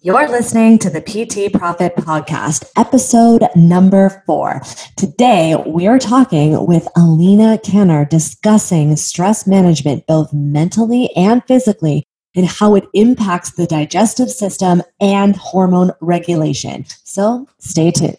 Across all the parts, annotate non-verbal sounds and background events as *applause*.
You're listening to the PT Profit Podcast, episode number four. Today, we are talking with Alina Kanner discussing stress management, both mentally and physically, and how it impacts the digestive system and hormone regulation. So, stay tuned.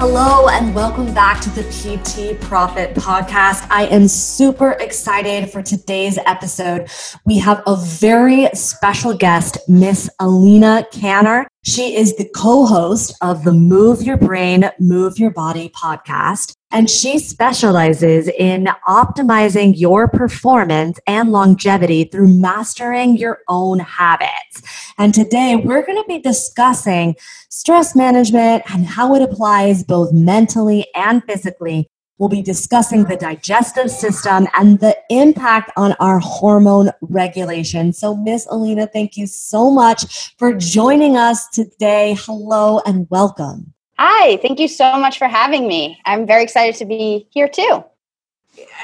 Hello, and welcome back to the PT Profit Podcast. I am super excited for today's episode. We have a very special guest, Miss Alina Kanner. She is the co host of the Move Your Brain, Move Your Body podcast. And she specializes in optimizing your performance and longevity through mastering your own habits. And today we're going to be discussing stress management and how it applies both mentally and physically. We'll be discussing the digestive system and the impact on our hormone regulation. So, Miss Alina, thank you so much for joining us today. Hello and welcome. Hi, thank you so much for having me. I'm very excited to be here too.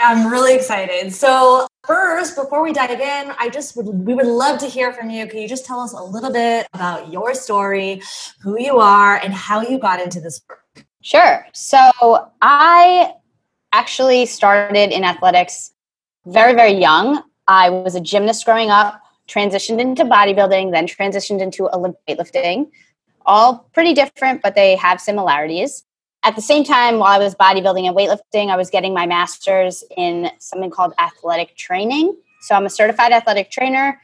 I'm really excited. So, first, before we dive in, I just would we would love to hear from you. Can you just tell us a little bit about your story, who you are, and how you got into this work? Sure. So, I actually started in athletics very very young. I was a gymnast growing up, transitioned into bodybuilding, then transitioned into Olympic weightlifting all pretty different, but they have similarities. At the same time, while I was bodybuilding and weightlifting, I was getting my master's in something called athletic training. So I'm a certified athletic trainer.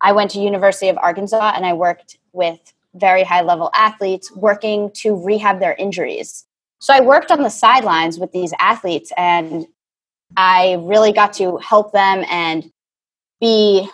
I went to University of Arkansas and I worked with very high level athletes working to rehab their injuries. So I worked on the sidelines with these athletes and I really got to help them and be,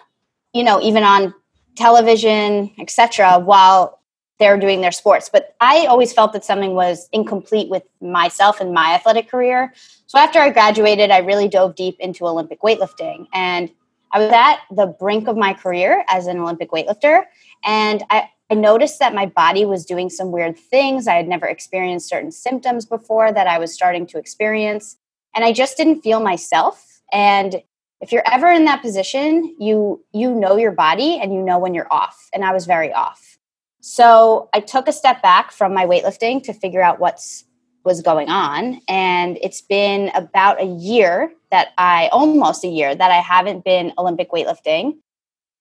you know, even on television, etc., while they're doing their sports. But I always felt that something was incomplete with myself and my athletic career. So after I graduated, I really dove deep into Olympic weightlifting. And I was at the brink of my career as an Olympic weightlifter. And I, I noticed that my body was doing some weird things. I had never experienced certain symptoms before that I was starting to experience. And I just didn't feel myself. And if you're ever in that position, you you know your body and you know when you're off. And I was very off. So I took a step back from my weightlifting to figure out what's was going on and it's been about a year that I almost a year that I haven't been Olympic weightlifting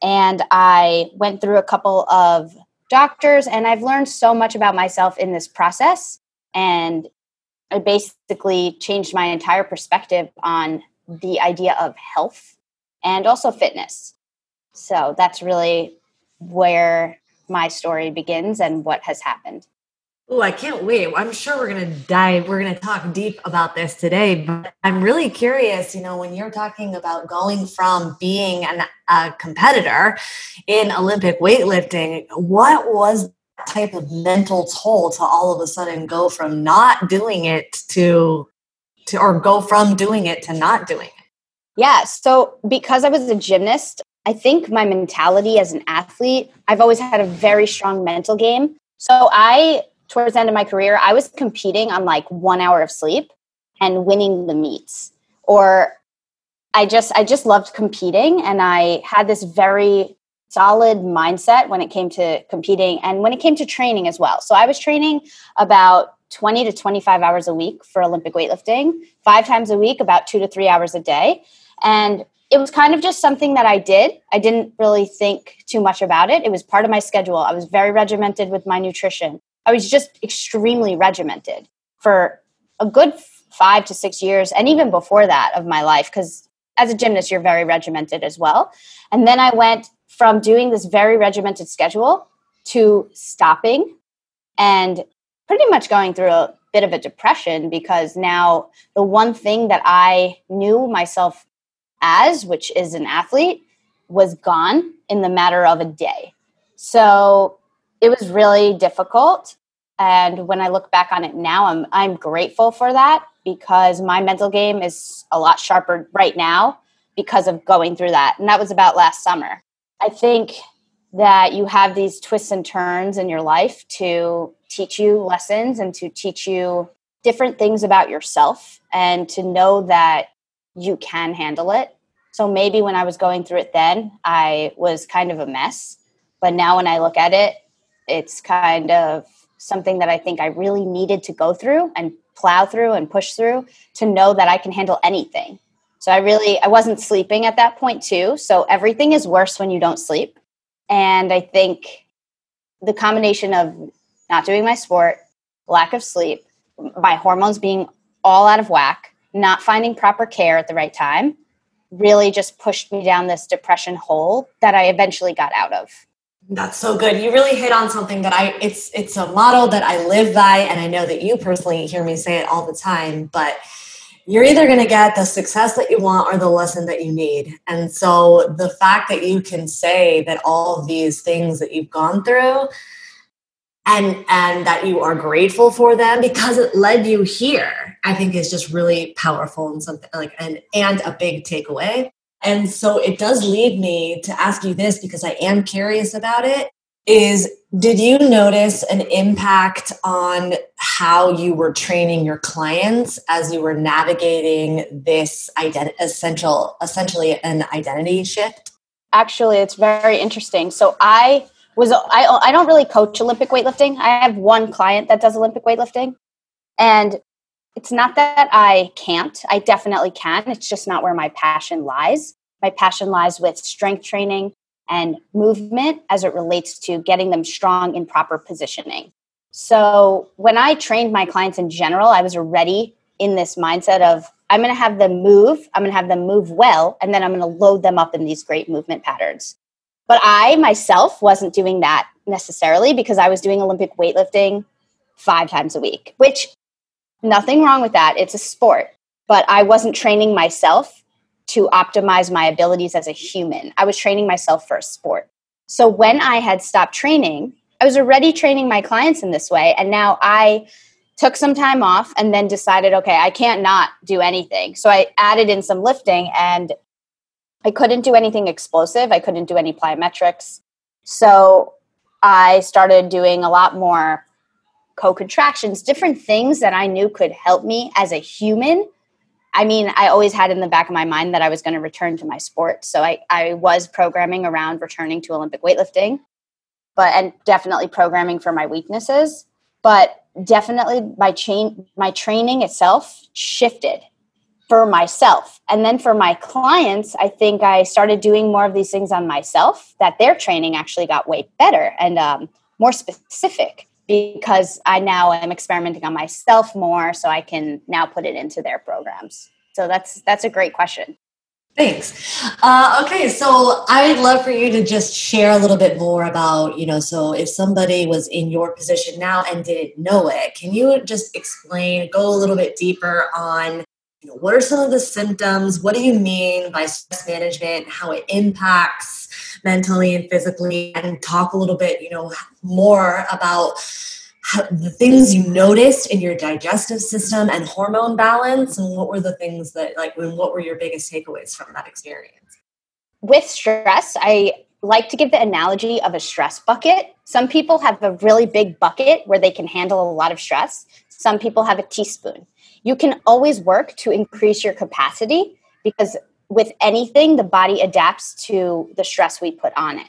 and I went through a couple of doctors and I've learned so much about myself in this process and I basically changed my entire perspective on the idea of health and also fitness. So that's really where my story begins and what has happened. Oh, I can't wait. I'm sure we're going to dive, we're going to talk deep about this today. But I'm really curious, you know, when you're talking about going from being an, a competitor in Olympic weightlifting, what was that type of mental toll to all of a sudden go from not doing it to, to or go from doing it to not doing it? Yeah. So because I was a gymnast, I think my mentality as an athlete, I've always had a very strong mental game. So I, towards the end of my career, I was competing on like one hour of sleep and winning the meets. Or I just, I just loved competing and I had this very solid mindset when it came to competing and when it came to training as well. So I was training about 20 to 25 hours a week for Olympic weightlifting, five times a week, about two to three hours a day. And it was kind of just something that I did. I didn't really think too much about it. It was part of my schedule. I was very regimented with my nutrition. I was just extremely regimented for a good five to six years, and even before that of my life, because as a gymnast, you're very regimented as well. And then I went from doing this very regimented schedule to stopping and pretty much going through a bit of a depression because now the one thing that I knew myself as, which is an athlete, was gone in the matter of a day. So it was really difficult. And when I look back on it now, I'm I'm grateful for that because my mental game is a lot sharper right now because of going through that. And that was about last summer. I think that you have these twists and turns in your life to teach you lessons and to teach you different things about yourself and to know that you can handle it. So maybe when I was going through it then, I was kind of a mess. But now when I look at it, it's kind of something that I think I really needed to go through and plow through and push through to know that I can handle anything. So I really I wasn't sleeping at that point too. So everything is worse when you don't sleep. And I think the combination of not doing my sport, lack of sleep, my hormones being all out of whack, not finding proper care at the right time, really just pushed me down this depression hole that I eventually got out of. That's so good. You really hit on something that I it's it's a model that I live by and I know that you personally hear me say it all the time, but you're either going to get the success that you want or the lesson that you need. And so the fact that you can say that all these things that you've gone through and and that you are grateful for them because it led you here, I think is just really powerful and something like and and a big takeaway. And so it does lead me to ask you this because I am curious about it is did you notice an impact on how you were training your clients as you were navigating this ident- essential essentially an identity shift? Actually it's very interesting. So i was I, I don't really coach olympic weightlifting. I have one client that does olympic weightlifting. And it's not that i can't i definitely can it's just not where my passion lies my passion lies with strength training and movement as it relates to getting them strong in proper positioning. So when I trained my clients in general, I was already in this mindset of I'm going to have them move, I'm going to have them move well, and then I'm going to load them up in these great movement patterns. But I myself wasn't doing that necessarily because I was doing Olympic weightlifting five times a week, which nothing wrong with that. It's a sport. But I wasn't training myself to optimize my abilities as a human. I was training myself for a sport. So when I had stopped training, I was already training my clients in this way. And now I took some time off and then decided, okay, I can't not do anything. So I added in some lifting and I couldn't do anything explosive. I couldn't do any plyometrics. So I started doing a lot more co contractions, different things that I knew could help me as a human I mean, I always had in the back of my mind that I was going to return to my sport. So I, I was programming around returning to Olympic weightlifting, but and definitely programming for my weaknesses. But definitely my chain my training itself shifted for myself. And then for my clients, I think I started doing more of these things on myself that their training actually got way better and um, more specific because I now am experimenting on myself more so I can now put it into their programs. So that's that's a great question. Thanks. Uh, okay, so I'd love for you to just share a little bit more about, you know, so if somebody was in your position now and didn't know it, can you just explain, go a little bit deeper on, you know, what are some of the symptoms? What do you mean by stress management? How it impacts mentally and physically and talk a little bit, you know, more about how, the things you noticed in your digestive system and hormone balance and what were the things that like what were your biggest takeaways from that experience? With stress i like to give the analogy of a stress bucket. Some people have a really big bucket where they can handle a lot of stress. Some people have a teaspoon. You can always work to increase your capacity because with anything, the body adapts to the stress we put on it.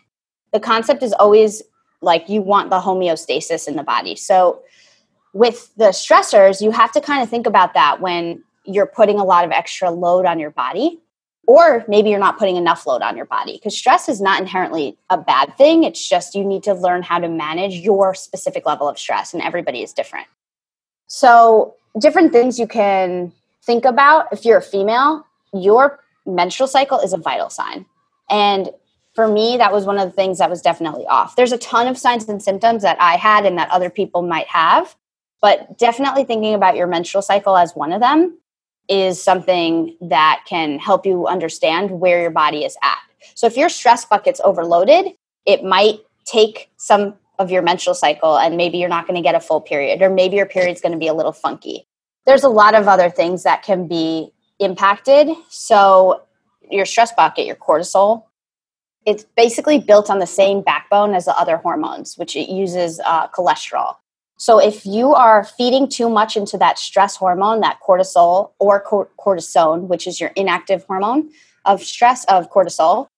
The concept is always like you want the homeostasis in the body. So, with the stressors, you have to kind of think about that when you're putting a lot of extra load on your body, or maybe you're not putting enough load on your body. Because stress is not inherently a bad thing. It's just you need to learn how to manage your specific level of stress, and everybody is different. So, different things you can think about if you're a female, your menstrual cycle is a vital sign. And for me, that was one of the things that was definitely off. There's a ton of signs and symptoms that I had and that other people might have, but definitely thinking about your menstrual cycle as one of them. is something that can help you understand where your body is at. So if your stress bucket's overloaded, it might take some of your menstrual cycle and maybe you're not going to get a full period or maybe your period's going to be a little funky. There's a lot of other things that can be impacted. So your stress bucket, your cortisol, it's basically built on the same backbone as the other hormones, which it uses uh, cholesterol. So if you are feeding too much into that stress hormone, that cortisol or cortisone, which is your inactive hormone of stress of cortisol,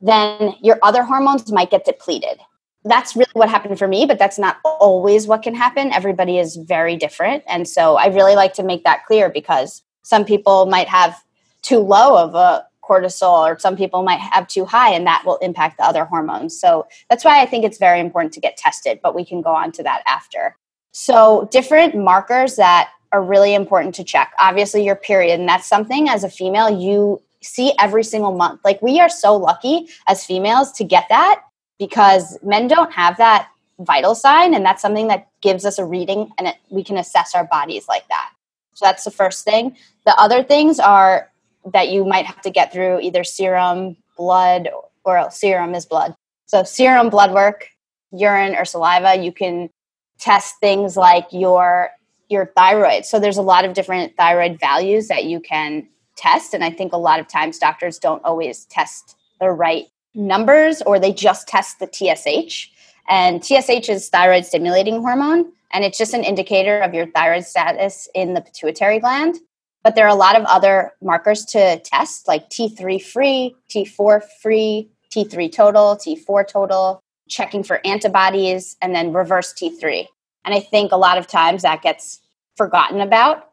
then your other hormones might get depleted. That's really what happened for me, but that's not always what can happen. Everybody is very different. And so I really like to make that clear because some people might have too low of a cortisol or some people might have too high and that will impact the other hormones. So that's why I think it's very important to get tested, but we can go on to that after. So different markers that are really important to check. Obviously your period and that's something as a female you see every single month. Like we are so lucky as females to get that because men don't have that vital sign and that's something that gives us a reading and it, we can assess our bodies like that. So that's the first thing. The other things are that you might have to get through either serum, blood, or serum is blood. So serum, blood work, urine, or saliva. You can test things like your your thyroid. So there's a lot of different thyroid values that you can test, and I think a lot of times doctors don't always test the right numbers, or they just test the TSH. And TSH is thyroid stimulating hormone, and it's just an indicator of your thyroid status in the pituitary gland. But there are a lot of other markers to test, like T3 free, T4 free, T3 total, T4 total, checking for antibodies, and then reverse T3. And I think a lot of times that gets forgotten about.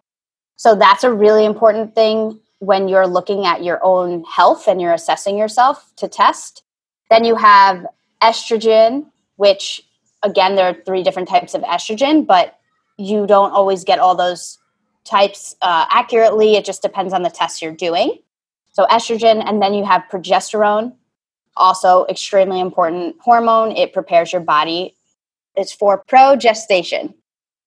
So that's a really important thing when you're looking at your own health and you're assessing yourself to test. Then you have estrogen, which again, there are three different types of estrogen, but you don't always get all those types uh, accurately. It just depends on the test you're doing. So, estrogen, and then you have progesterone, also extremely important hormone. It prepares your body. It's for progestation.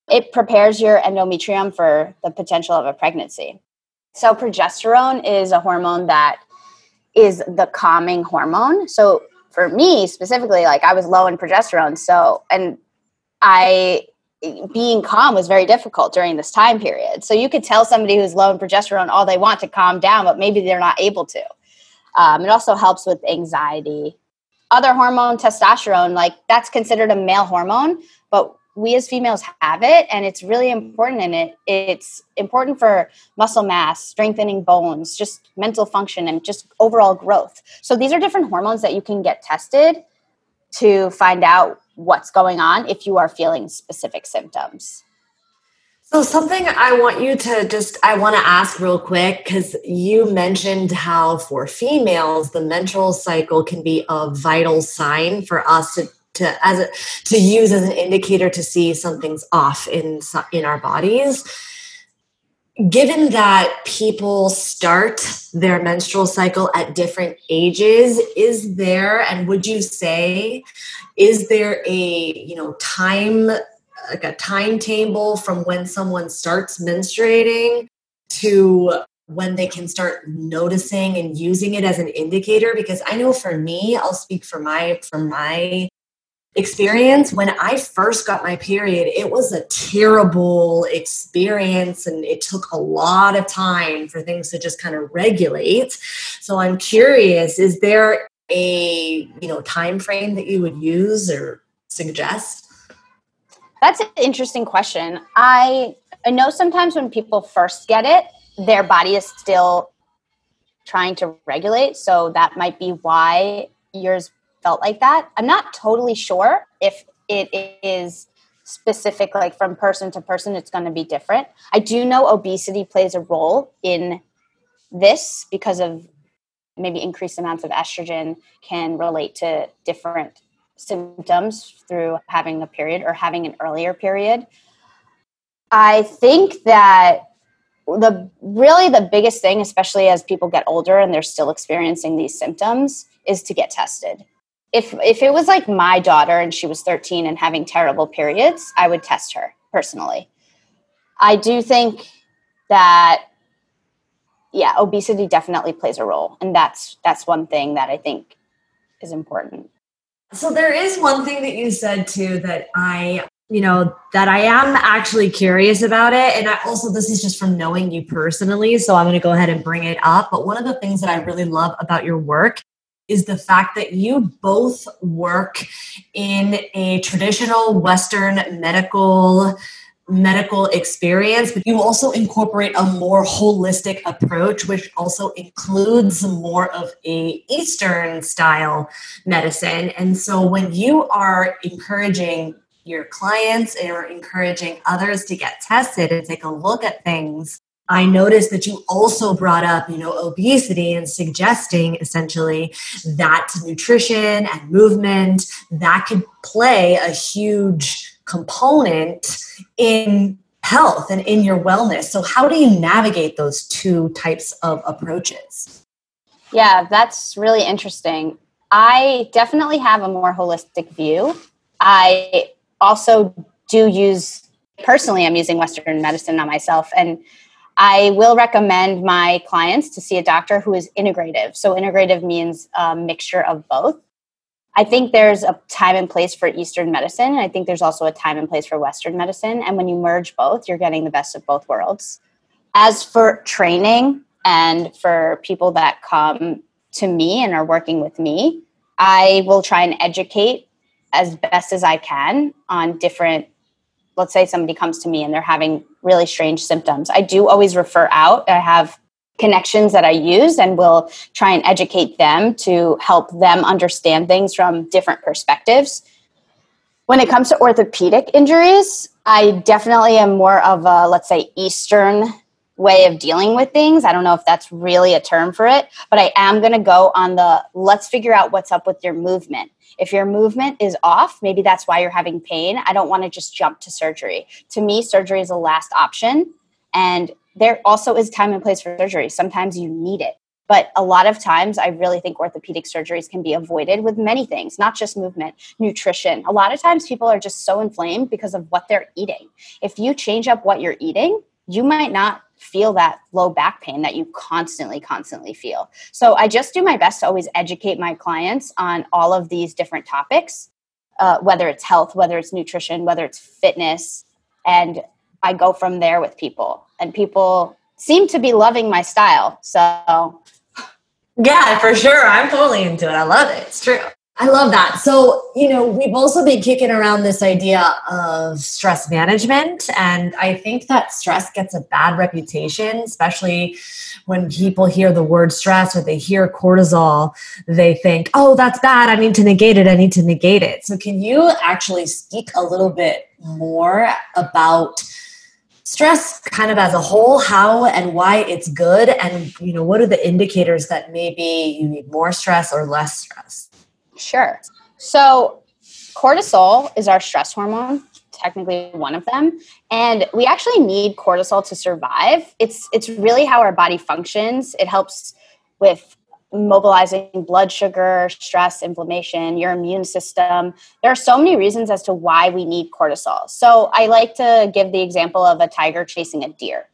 It prepares your endometrium for the potential of a pregnancy. So, progesterone is a hormone that is the calming hormone. So, for me specifically, like I was low in progesterone. So, and I being calm was very difficult during this time period. So you could tell somebody who's low in progesterone all they want to calm down, but maybe they're not able to. Um, it also helps with anxiety. Other hormone, testosterone, like that's considered a male hormone, but we as females have it, and it's really important. And it it's important for muscle mass, strengthening bones, just mental function, and just overall growth. So these are different hormones that you can get tested to find out what's going on if you are feeling specific symptoms. So, something I want you to just, I want to ask real quick because you mentioned how for females, the menstrual cycle can be a vital sign for us to. To as a, to use as an indicator to see something's off in in our bodies, given that people start their menstrual cycle at different ages is there and would you say is there a you know time like a timetable from when someone starts menstruating to when they can start noticing and using it as an indicator? Because i know for me i'll speak for my from my experience when i first got my period it was a terrible experience and it took a lot of time for things to just kind of regulate. So i'm curious is there a you know time frame that you would use or suggest? That's an interesting question. I i know sometimes when people first get it their body is still trying to regulate so that might be why yours felt like that i'm not totally sure if it is specific like from person to person it's going to be different i do know obesity plays a role in this because of maybe increased amounts of estrogen can relate to different symptoms through having a period or having an earlier period. I think that the really the biggest thing especially as people get older and they're still experiencing these symptoms is to get tested. If if it was like my daughter and she was 13 and having terrible periods, I would test her personally. I do think that yeah, obesity definitely plays a role, and that's that's one thing that I think is important. So there is one thing that you said too that I you know that i am actually curious about it and i also this is just from knowing you personally so i'm going to go ahead and bring it up but one of the things that i really love about your work is the fact that you both work in a traditional western medical medical experience but you also incorporate a more holistic approach which also includes more of a eastern style medicine. And so when you are encouraging your clients or encouraging others to get tested and take a look at things I noticed that you also brought up, you know, obesity and suggesting essentially that nutrition and movement that could play a huge component in health and in your wellness. So how do you navigate those two types of approaches? Yeah, that's really interesting. I definitely have a more holistic view. I also do use personally i'm using western medicine on myself and i will recommend my clients to see a doctor who is integrative. So integrative means a mixture of both. I think there's a time and place for eastern medicine i think there's also a time and place for western medicine. And when you merge both you're getting the best of both worlds. As for training and for people that come to me and are working with me i will try and educate as best as I can on different let's say somebody comes to me and they're having really strange symptoms. I do always refer out. I have connections that I use and will try and educate them to help them understand things from different perspectives. When it comes to orthopedic injuries, I definitely am more of a, let's say, Eastern way of dealing with things. I don't know if that's really a term for it, but I am going to go on the let's figure out what's up with your movement. If your movement is off, maybe that's why you're having pain. I don't want to just jump to surgery. To me, surgery is a last option. And there also is time and place for surgery. Sometimes you need it. But a lot of times, I really think orthopedic surgeries can be avoided with many things, not just movement, nutrition. A lot of times, people are just so inflamed because of what they're eating. If you change up what you're eating, you might not feel that low back pain that you constantly, constantly feel. So I just do my best to always educate my clients on all of these different topics, uh, whether it's health, whether it's nutrition, whether it's fitness. And I go from there with people. And people seem to be loving my style. So. *laughs* Yeah, for sure. I'm totally into it. I love it. It's true. I love that. So, you know, we've also been kicking around this idea of stress management. And I think that stress gets a bad reputation, especially when people hear the word stress or they hear cortisol, they think, oh, that's bad. I need to negate it. I need to negate it. So, can you actually speak a little bit more about? stress kind of as a whole how and why it's good and you know what are the indicators that maybe you need more stress or less stress Sure. So, cortisol is our stress hormone technically one of them and we actually need cortisol to survive. It's it's really how our body functions. It helps with mobilizing blood sugar stress inflammation your immune system. There are so many reasons as to why we need cortisol. So i like to give the example of a tiger chasing a deer.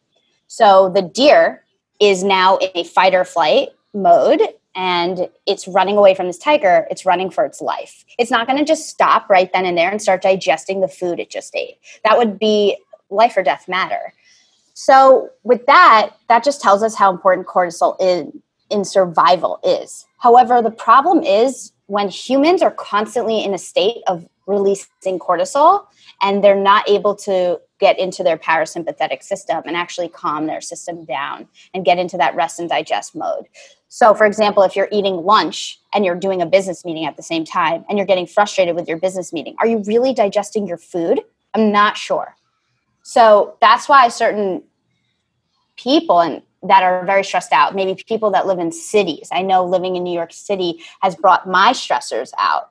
So the deer is now in a fight or flight mode and it's running away from this tiger, it's running for its life. It's not going to just stop right then and there and start digesting the food it just ate. That would be life or death matter. So, with that, that just tells us how important cortisol in, in survival is. However, the problem is when humans are constantly in a state of releasing cortisol and they're not able to get into their parasympathetic system and actually calm their system down and get into that rest and digest mode. So, for example, if you're eating lunch and you're doing a business meeting at the same time and you're getting frustrated with your business meeting, are you really digesting your food? I'm not sure. So, that's why certain people and that are very stressed out, maybe people that live in cities. I know living in New York City has brought my stressors out.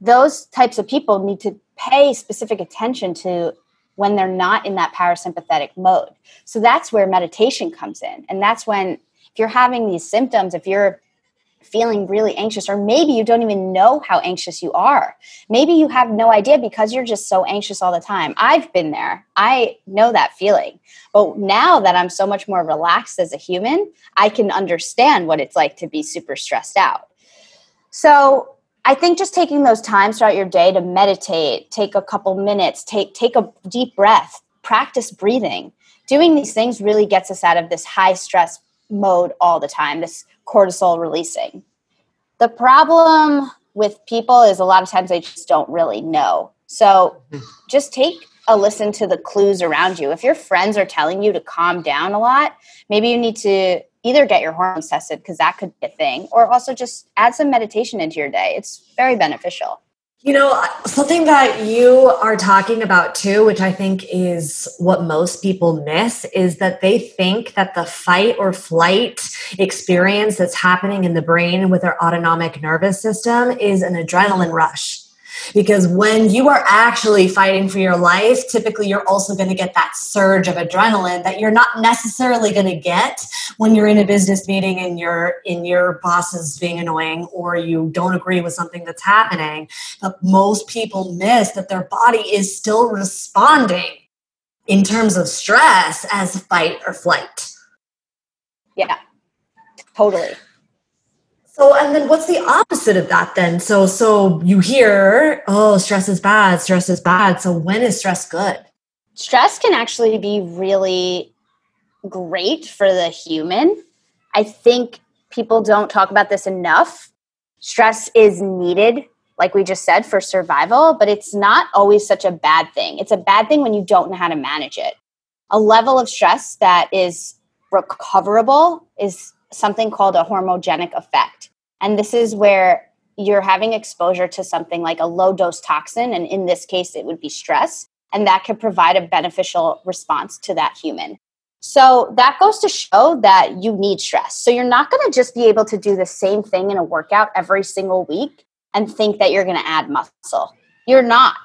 Those types of people need to pay specific attention to when they're not in that parasympathetic mode. So that's where meditation comes in. And that's when if you're having these symptoms, if you're feeling really anxious, or maybe you don't even know how anxious you are. Maybe you have no idea because you're just so anxious all the time. I've been there, I know that feeling. But now that I'm so much more relaxed as a human, I can understand what it's like to be super stressed out. So, I think just taking those times throughout your day to meditate, take a couple minutes, take take a deep breath, practice breathing. Doing these things really gets us out of this high stress mode all the time, this cortisol releasing. The problem with people is a lot of times they just don't really know. So *laughs* just take a listen to the clues around you. If your friends are telling you to calm down a lot, maybe you need to either get your hormones tested because that could be a thing, or also just add some meditation into your day. It's very beneficial. You know, something that you are talking about too, which I think is what most people miss, is that they think that the fight or flight experience that's happening in the brain with our autonomic nervous system is an adrenaline rush because when you are actually fighting for your life typically you're also going to get that surge of adrenaline that you're not necessarily going to get when you're in a business meeting and you're in your boss is being annoying or you don't agree with something that's happening. But most people miss that their body is still responding in terms of stress as fight or flight. Yeah. Totally so, and then what's the opposite of that then? So, so you hear, oh, stress is bad, stress is bad. So, when is stress good? Stress can actually be really great for the human. I think people don't talk about this enough. Stress is needed, like we just said, for survival, but it's not always such a bad thing. It's a bad thing when you don't know how to manage it. A level of stress that is recoverable is something called a hormonogenic effect. And this is where you're having exposure to something like a low dose toxin. And in this case, it would be stress. And that could provide a beneficial response to that human. So that goes to show that you need stress. So you're not going to just be able to do the same thing in a workout every single week and think that you're going to add muscle. You're not.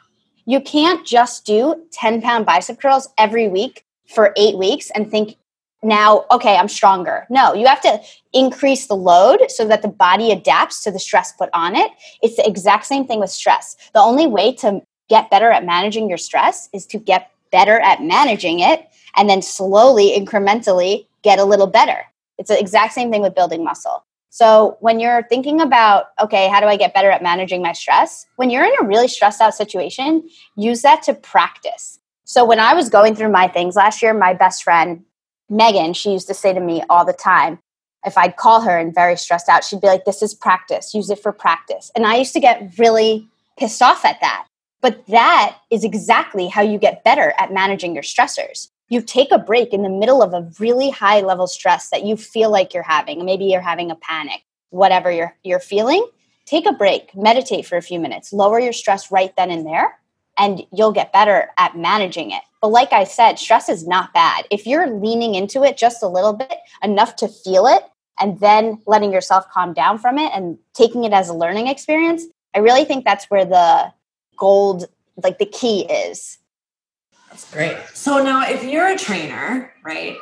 You can't just do 10 pound bicep curls every week for eight weeks and think now, okay, I'm stronger. No, you have to increase the load so that the body adapts to the stress put on it. It's the exact same thing with stress. The only way to get better at managing your stress is to get better at managing it and then slowly, incrementally get a little better. It's the exact same thing with building muscle. So, when you're thinking about, okay, how do I get better at managing my stress? When you're in a really stressed out situation, use that to practice. So, when I was going through my things last year, my best friend Megan, she used to say to me all the time, if I'd call her and very stressed out, she'd be like, This is practice, use it for practice. And I used to get really pissed off at that. But that is exactly how you get better at managing your stressors. You take a break in the middle of a really high level stress that you feel like you're having. Maybe you're having a panic, whatever you're, you're feeling. Take a break, meditate for a few minutes, lower your stress right then and there, and you'll get better at managing it. But like I said, stress is not bad. If you're leaning into it just a little bit, enough to feel it, and then letting yourself calm down from it and taking it as a learning experience, I really think that's where the gold, like the key is. That's great. So now, if you're a trainer, right,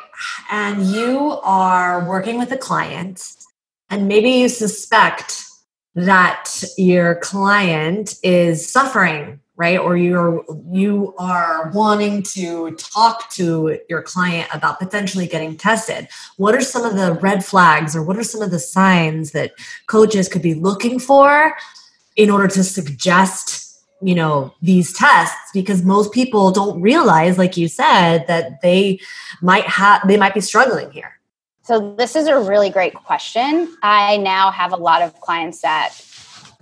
and you are working with a client, and maybe you suspect that your client is suffering right? Or you're you are wanting to talk to your client about potentially getting tested. What are some of the red flags or what are some of the signs that coaches could be looking for in order to suggest you know these tests? Because most people don't realize like you said that they might have they might be struggling here. So this is a really great question. I now have a lot of clients that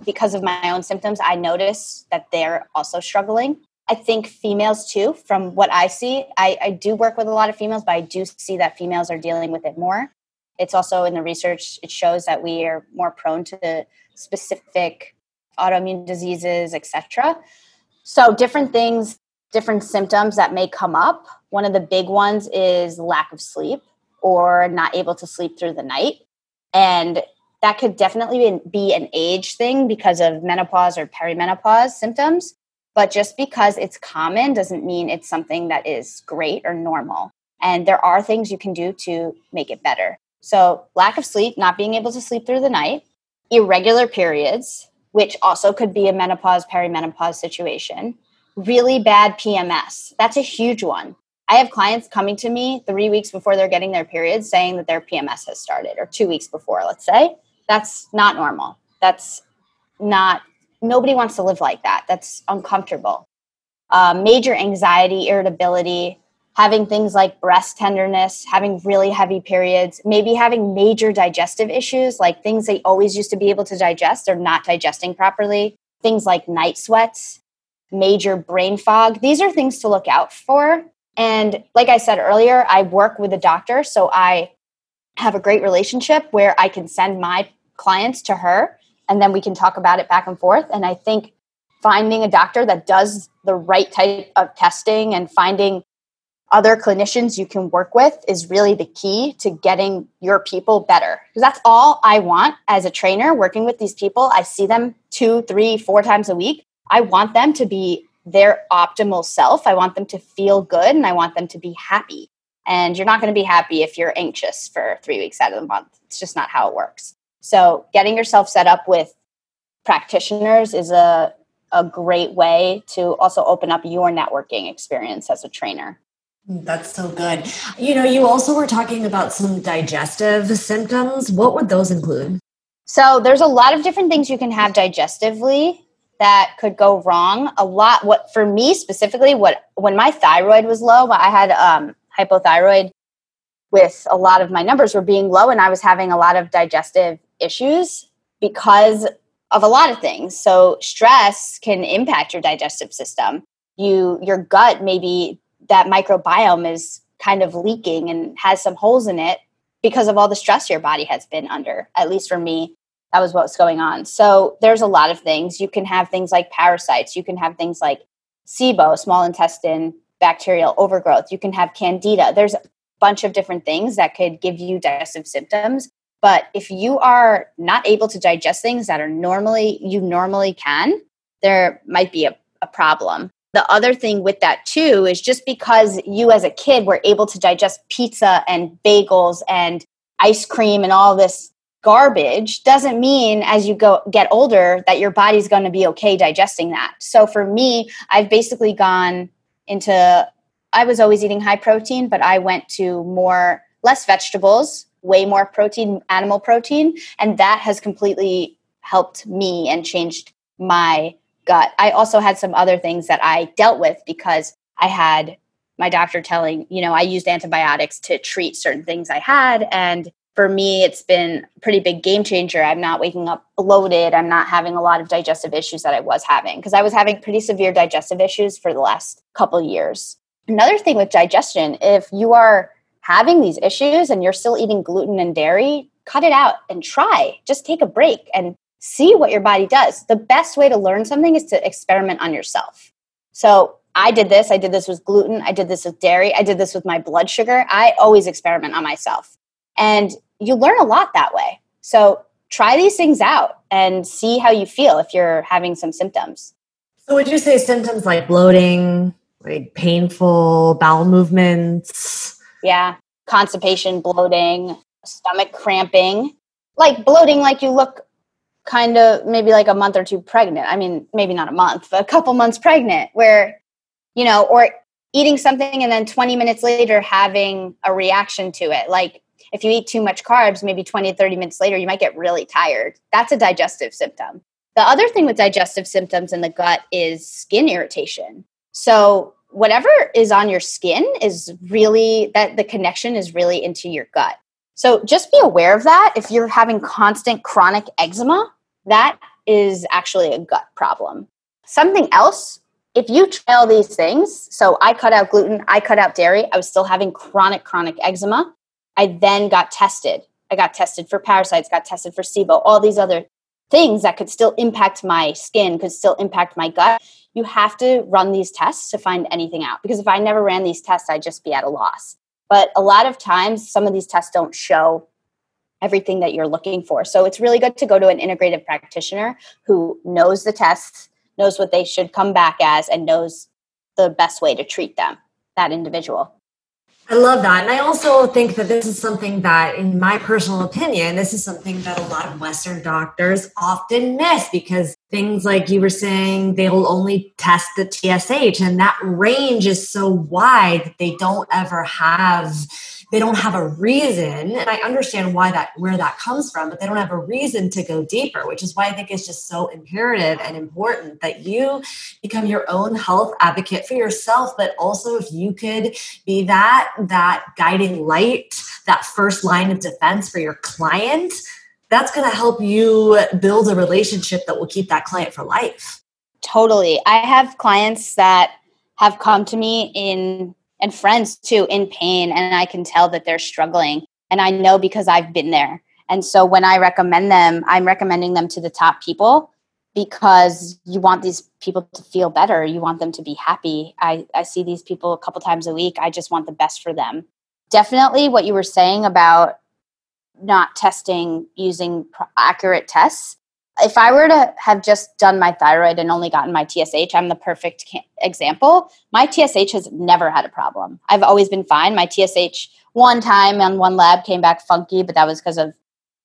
because of my own symptoms, I notice that they're also struggling. I think females too, from what I see, I, I, do work with a lot of females, but I do see that females are dealing with it more. It's also in the research, it shows that we are more prone to specific autoimmune diseases, etc. So different things, different symptoms that may come up. One of the big ones is lack of sleep or not able to sleep through the night. And that could definitely be an age thing because of menopause or perimenopause symptoms. But just because it's common doesn't mean it's something that is great or normal. And there are things you can do to make it better. So, lack of sleep, not being able to sleep through the night, irregular periods, which also could be a menopause, perimenopause situation, really bad PMS. That's a huge one. I have clients coming to me three weeks before they're getting their periods saying that their PMS has started, or two weeks before, let's say. That's not normal. That's not, nobody wants to live like that. That's uncomfortable. Uh, major anxiety, irritability, having things like breast tenderness, having really heavy periods, maybe having major digestive issues, like things they always used to be able to digest, they're not digesting properly, things like night sweats, major brain fog. These are things to look out for. And like I said earlier, I work with a doctor, so I have a great relationship where I can send my clients to her and then we can talk about it back and forth. And I think finding a doctor that does the right type of testing and finding other clinicians you can work with is really the key to getting your people better. Because that's all I want as a trainer working with these people. I see them two, three, four times a week. I want them to be their optimal self. I want them to feel good and I want them to be happy. And you're not going to be happy if you're anxious for three weeks out of the month. It's just not how it works. So, getting yourself set up with practitioners is a, a great way to also open up your networking experience as a trainer. That's so good. You know, you also were talking about some digestive symptoms. What would those include? So, there's a lot of different things you can have digestively that could go wrong. A lot what for me specifically what when my thyroid was low, I had um hypothyroid with a lot of my numbers were being low and I was having a lot of digestive issues because of a lot of things. So stress can impact your digestive system. You your gut maybe that microbiome is kind of leaking and has some holes in it because of all the stress your body has been under. At least for me, that was what's going on. So there's a lot of things. You can have things like parasites. You can have things like SIBO, small intestine bacterial overgrowth. You can have candida. There's a bunch of different things that could give you digestive symptoms. But if you are not able to digest things that are normally you normally can, there might be a, a problem the other thing with that too is just because you as a kid were able to digest pizza and bagels and ice cream and all this garbage doesn't mean as you go get older that your body's going to be okay digesting that. So for me, I've basically gone into I was always eating high protein, but I went to more less vegetables, way more protein, animal protein, and that has completely helped me and changed my gut. I also had some other things that I dealt with because I had my doctor telling, you know, I used antibiotics to treat certain things I had. And for me, it's been a pretty big game changer. I'm not waking up bloated. I'm not having a lot of digestive issues that I was having because I was having pretty severe digestive issues for the last couple years. Another thing with digestion, if you are having these issues and you're still eating gluten and dairy, cut it out and try. Just take a break and see what your body does. The best way to learn something is to experiment on yourself. So I did this. I did this with gluten. I did this with dairy. I did this with my blood sugar. I always experiment on myself. And you learn a lot that way. So try these things out and see how you feel if you're having some symptoms. So, would you say symptoms like bloating, like painful bowel movements? Yeah, constipation, bloating, stomach cramping, like bloating, like you look kind of maybe like a month or two pregnant. I mean, maybe not a month, but a couple months pregnant, where, you know, or eating something and then 20 minutes later having a reaction to it. Like if you eat too much carbs, maybe 20, 30 minutes later, you might get really tired. That's a digestive symptom. The other thing with digestive symptoms in the gut is skin irritation. So, whatever is on your skin is really that the connection is really into your gut. So just be aware of that. If you're having constant chronic eczema, that is actually a gut problem. Something else, if you try all these things, so I cut out gluten, I cut out dairy, I was still having chronic, chronic eczema. I then got tested. I got tested for parasites, got tested for SIBO, all these other things that could still impact my skin, could still impact my gut. You have to run these tests to find anything out because if I never ran these tests, I'd just be at a loss. But a lot of times, some of these tests don't show everything that you're looking for. So it's really good to go to an integrative practitioner who knows the tests, knows what they should come back as, and knows the best way to treat them, that individual. I love that. And I also think that this is something that, in my personal opinion, this is something that a lot of Western doctors often miss because things like you were saying, they will only test the TSH, and that range is so wide that they don't ever have they don't have a reason and i understand why that where that comes from but they don't have a reason to go deeper which is why i think it's just so imperative and important that you become your own health advocate for yourself but also if you could be that that guiding light that first line of defense for your client that's going to help you build a relationship that will keep that client for life. Totally. I have clients that have come to me in and friends too in pain and i can tell that they're struggling and i know because i've been there. And so when i recommend them i'm recommending them to the top people because you want these people to feel better. You want them to be happy. I, I see these people a couple times a week. I just want the best for them. Definitely what you were saying about not testing using accurate tests if I were to have just done my thyroid and only gotten my TSH, I'm the perfect example. My TSH has never had a problem. I've always been fine. My TSH one time on one lab came back funky, but that was because of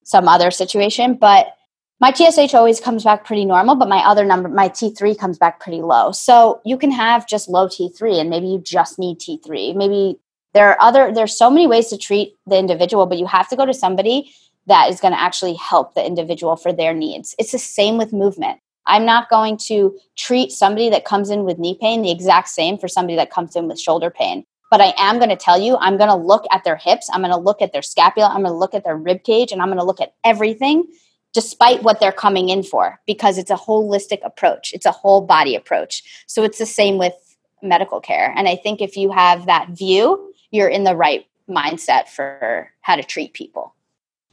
some other situation. But my TSH always comes back pretty normal, but my other number, my T3 comes back pretty low. So you can have just low T3 and maybe you just need T3. Maybe there are other, there's so many ways to treat the individual, but you have to go to somebody that is going to actually help the individual for their needs. It's the same with movement. I'm not going to treat somebody that comes in with knee pain the exact same for somebody that comes in with shoulder pain. But I am going to tell you, I'm going to look at their hips, I'm going to look at their scapula, I'm going to look at their rib cage, and I'm going to look at everything despite what they're coming in for because it's a holistic approach. It's a whole body approach. So it's the same with medical care. And I think if you have that view, you're in the right mindset for how to treat people.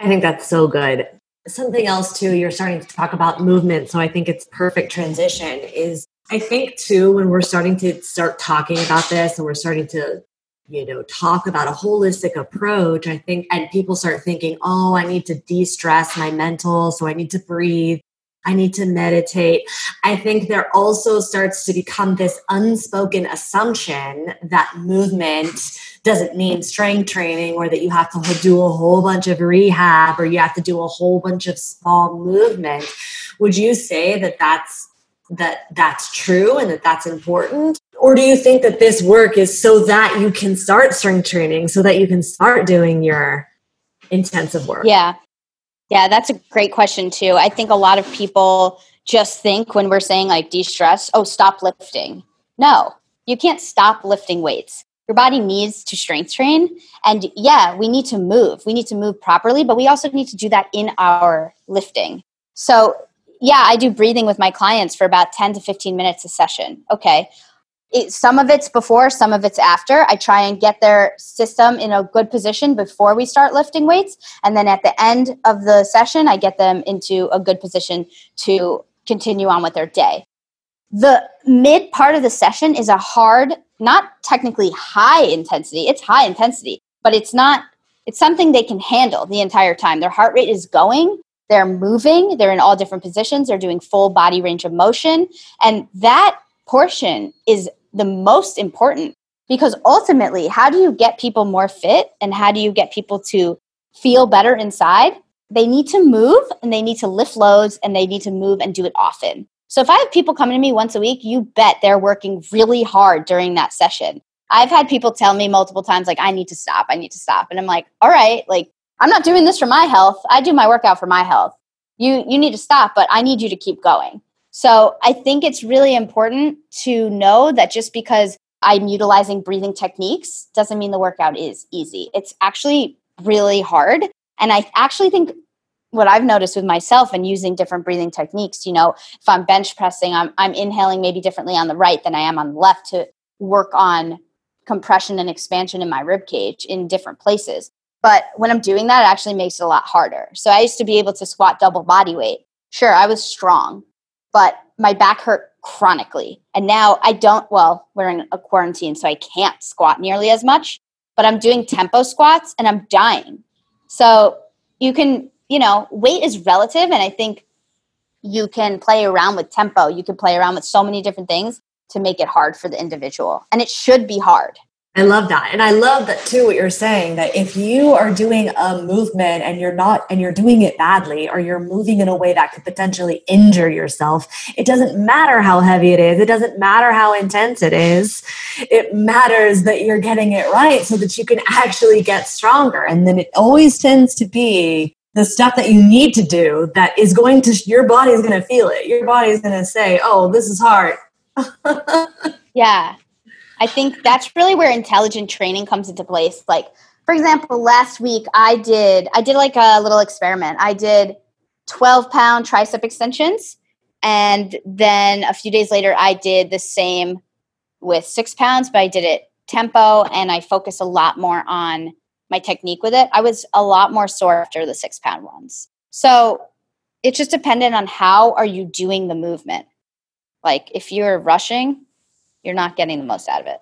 I think that's so good. Something else too, you're starting to talk about movement. So I think it's perfect transition is I think too, when we're starting to start talking about this and we're starting to, you know, talk about a holistic approach, I think, and people start thinking, oh, I need to de stress my mental. So I need to breathe. I need to meditate. I think there also starts to become this unspoken assumption that movement doesn't mean strength training or that you have to do a whole bunch of rehab or you have to do a whole bunch of small movement. Would you say that that's that that's true and that that's important or do you think that this work is so that you can start strength training so that you can start doing your intensive work yeah yeah, that's a great question too. I think a lot of people just think when we're saying like de-stress, oh, stop lifting. No, you can't stop lifting weights. Your body needs to strength train. And yeah, we need to move. We need to move properly, but we also need to do that in our lifting. So, yeah, I do breathing with my clients for about 10 to 15 minutes a session. Okay it, some of it's before, some of it's after. I try and get their system in a good position before we start lifting weights. And then at the end of the session, I get them into a good position to continue on with their day. The mid part of the session is a hard, not technically high intensity, it's high intensity, but it's not, it's something they can handle the entire time. Their heart rate is going, they're moving, they're in all different positions, they're doing full body range of motion. And that portion is the most important because ultimately, how do you get people more fit and how do you get people to feel better inside? They need to move and they need to lift loads and they need to move and do it often. So if I have people coming to me once a week, you bet they're working really hard during that session. I've had people tell me multiple times, like, I need to stop, I need to stop. And I'm like, all right, like, I'm not doing this for my health. I do my workout for my health. You, you need to stop, but I need you to keep going. So I think it's really important to know that just because I'm utilizing breathing techniques doesn't mean the workout is easy. It's actually really hard. And I actually think what I've noticed with myself and using different breathing techniques, you know, if I'm bench pressing, I'm, I'm inhaling maybe differently on the right than I am on the left to work on compression and expansion in my rib cage in different places. But when I'm doing that, it actually makes it a lot harder. So I used to be able to squat double body weight. Sure, I was strong, but my back hurt chronically. And now I don't, well, we're in a quarantine, so I can't squat nearly as much, but I'm doing tempo squats and I'm dying. So you can, you know, weight is relative. And I think you can play around with tempo. You can play around with so many different things to make it hard for the individual. And it should be hard. I love that. And I love that too, what you're saying that if you are doing a movement and you're not, and you're doing it badly, or you're moving in a way that could potentially injure yourself, it doesn't matter how heavy it is. It doesn't matter how intense it is. It matters that you're getting it right so that you can actually get stronger. And then it always tends to be the stuff that you need to do that is going to, your body is going to feel it. Your body is going to say, oh, this is hard. *laughs* yeah I think that's really where intelligent training comes into place. Like, for example, last week I did I did like a little experiment. I did 12 pound tricep extensions, and then a few days later I did the same with six pounds, but I did it tempo and I focused a lot more on my technique with it. I was a lot more sore after the six pound ones. So it's just dependent on how are you doing the movement. Like if you're rushing, you're not getting the most out of it.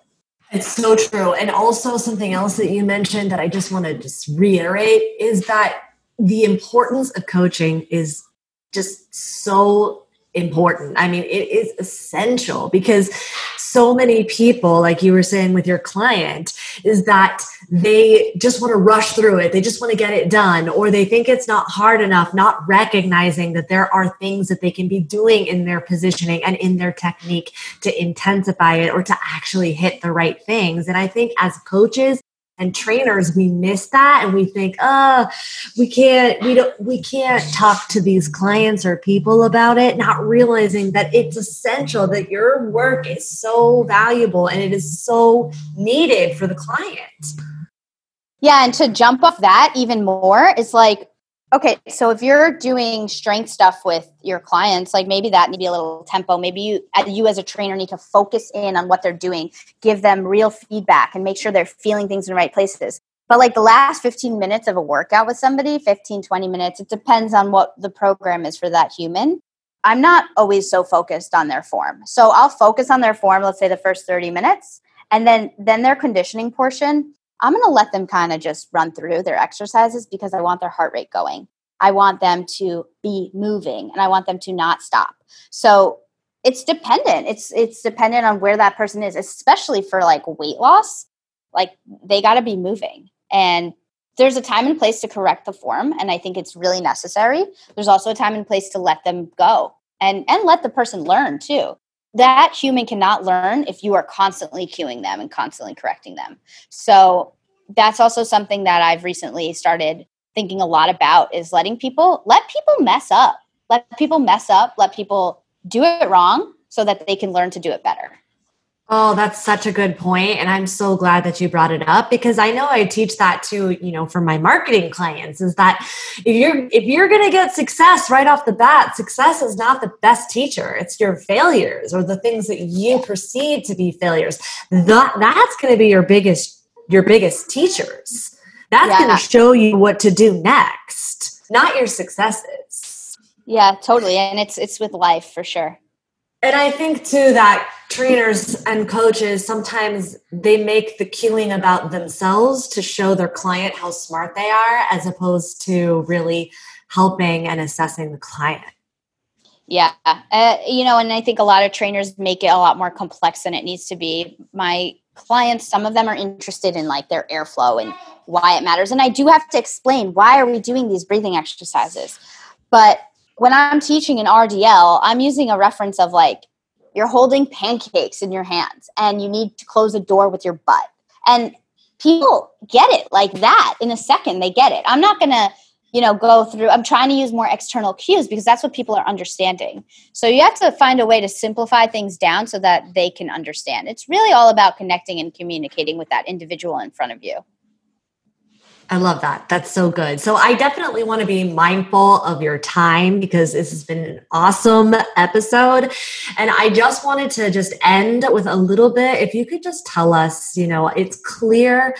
It's so true. And also, something else that you mentioned that I just want to just reiterate is that the importance of coaching is just so important. I mean, it is essential because so many people, like you were saying with your client, is that they just want to rush through it. They just want to get it done, or they think it's not hard enough, not recognizing that there are things that they can be doing in their positioning and in their technique to intensify it or to actually hit the right things. And I think as coaches, and trainers we miss that and we think oh we can't we don't we can't talk to these clients or people about it not realizing that it's essential that your work is so valuable and it is so needed for the client. Yeah and to jump off that even more is like Okay, so if you're doing strength stuff with your clients, like maybe that need to be a little tempo. Maybe you, you as a trainer, need to focus in on what they're doing, give them real feedback, and make sure they're feeling things in the right places. But like the last 15 minutes of a workout with somebody, 15, 20 minutes, it depends on what the program is for that human. I'm not always so focused on their form. So I'll focus on their form, let's say the first 30 minutes, and then then their conditioning portion, I'm going to let them kind of just run through their exercises because I want their heart rate going. I want them to be moving and I want them to not stop. So it's dependent. It's it's dependent on where that person is, especially for like weight loss. Like they got to be moving. And there's a time and place to correct the form and I think it's really necessary. There's also a time and place to let them go and and let the person learn too that human cannot learn if you are constantly cueing them and constantly correcting them. So that's also something that I've recently started thinking a lot about is letting people let people mess up. Let people mess up, let people do it wrong so that they can learn to do it better. Oh, that's such a good point and I'm so glad that you brought it up because I know I teach that too, you know, for my marketing clients is that if you're if you're going to get success right off the bat, success is not the best teacher. It's your failures or the things that you perceive to be failures. That that's going to be your biggest your biggest teachers. That's yeah. going to show you what to do next, not your successes. Yeah, totally. And it's it's with life for sure. And I think too that trainers and coaches sometimes they make the cueing about themselves to show their client how smart they are as opposed to really helping and assessing the client. Yeah. Uh, you know, and I think a lot of trainers make it a lot more complex than it needs to be. My clients, some of them are interested in like their airflow and why it matters. And I do have to explain why are we doing these breathing exercises. But when I'm teaching an RDL, I'm using a reference of like you're holding pancakes in your hands and you need to close a door with your butt. And people get it like that in a second. They get it. I'm not going to, you know, go through, I'm trying to use more external cues because that's what people are understanding. So you have to find a way to simplify things down so that they can understand. It's really all about connecting and communicating with that individual in front of you. I love that. That's so good. So I definitely want to be mindful of your time because this has been an awesome episode. And I just wanted to just end with a little bit. If you could just tell us, you know, it's clear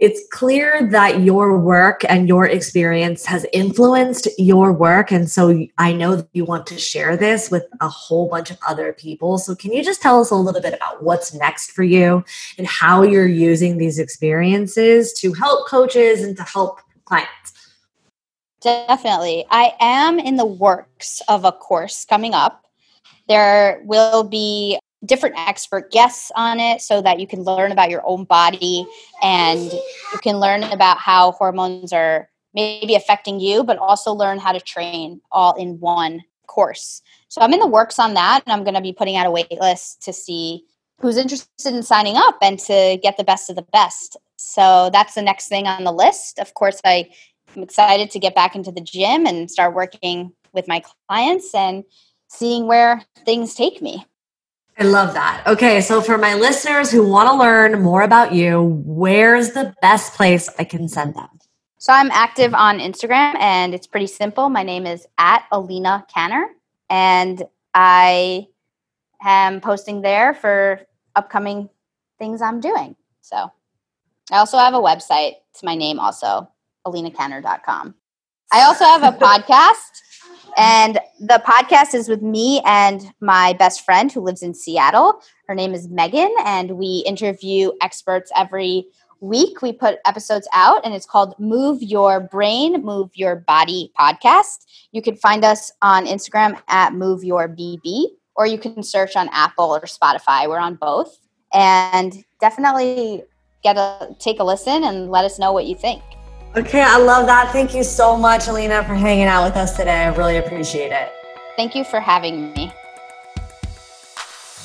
it's clear that your work and your experience has influenced your work. And so I know that you want to share this with a whole bunch of other people. So, can you just tell us a little bit about what's next for you and how you're using these experiences to help coaches and to help clients? Definitely. I am in the works of a course coming up. There will be different expert guests on it so that you can learn about your own body and you can learn about how hormones are maybe affecting you, but also learn how to train all in one course. So I'm in the works on that, and I'm going to be putting out a wait list to see who's interested in signing up and to get the best of the best. So that's the next thing on the list. Of course, I am excited to get back into the gym and start working with my clients and seeing where things take me. I love that. Okay, so for my listeners who want to learn more about you, where's the best place I can send them? So I'm active on Instagram and it's pretty simple. My name is at Alina Canner and I am posting there for upcoming things I'm doing. So I also have a website. It's my name also, alinacanner.com. I also have a *laughs* podcast and the podcast is with me and my best friend who lives in Seattle. Her name is Megan, and we interview experts every week. We put episodes out, and it's called Move Your Brain, Move Your Body podcast. You can find us on Instagram at Move Your BB, or you can search on Apple or Spotify. We're on both. And definitely get a take a listen and let us know what you think. Okay, I love that. Thank you so much, Alina, for hanging out with us today. I really appreciate it. Thank you for having me.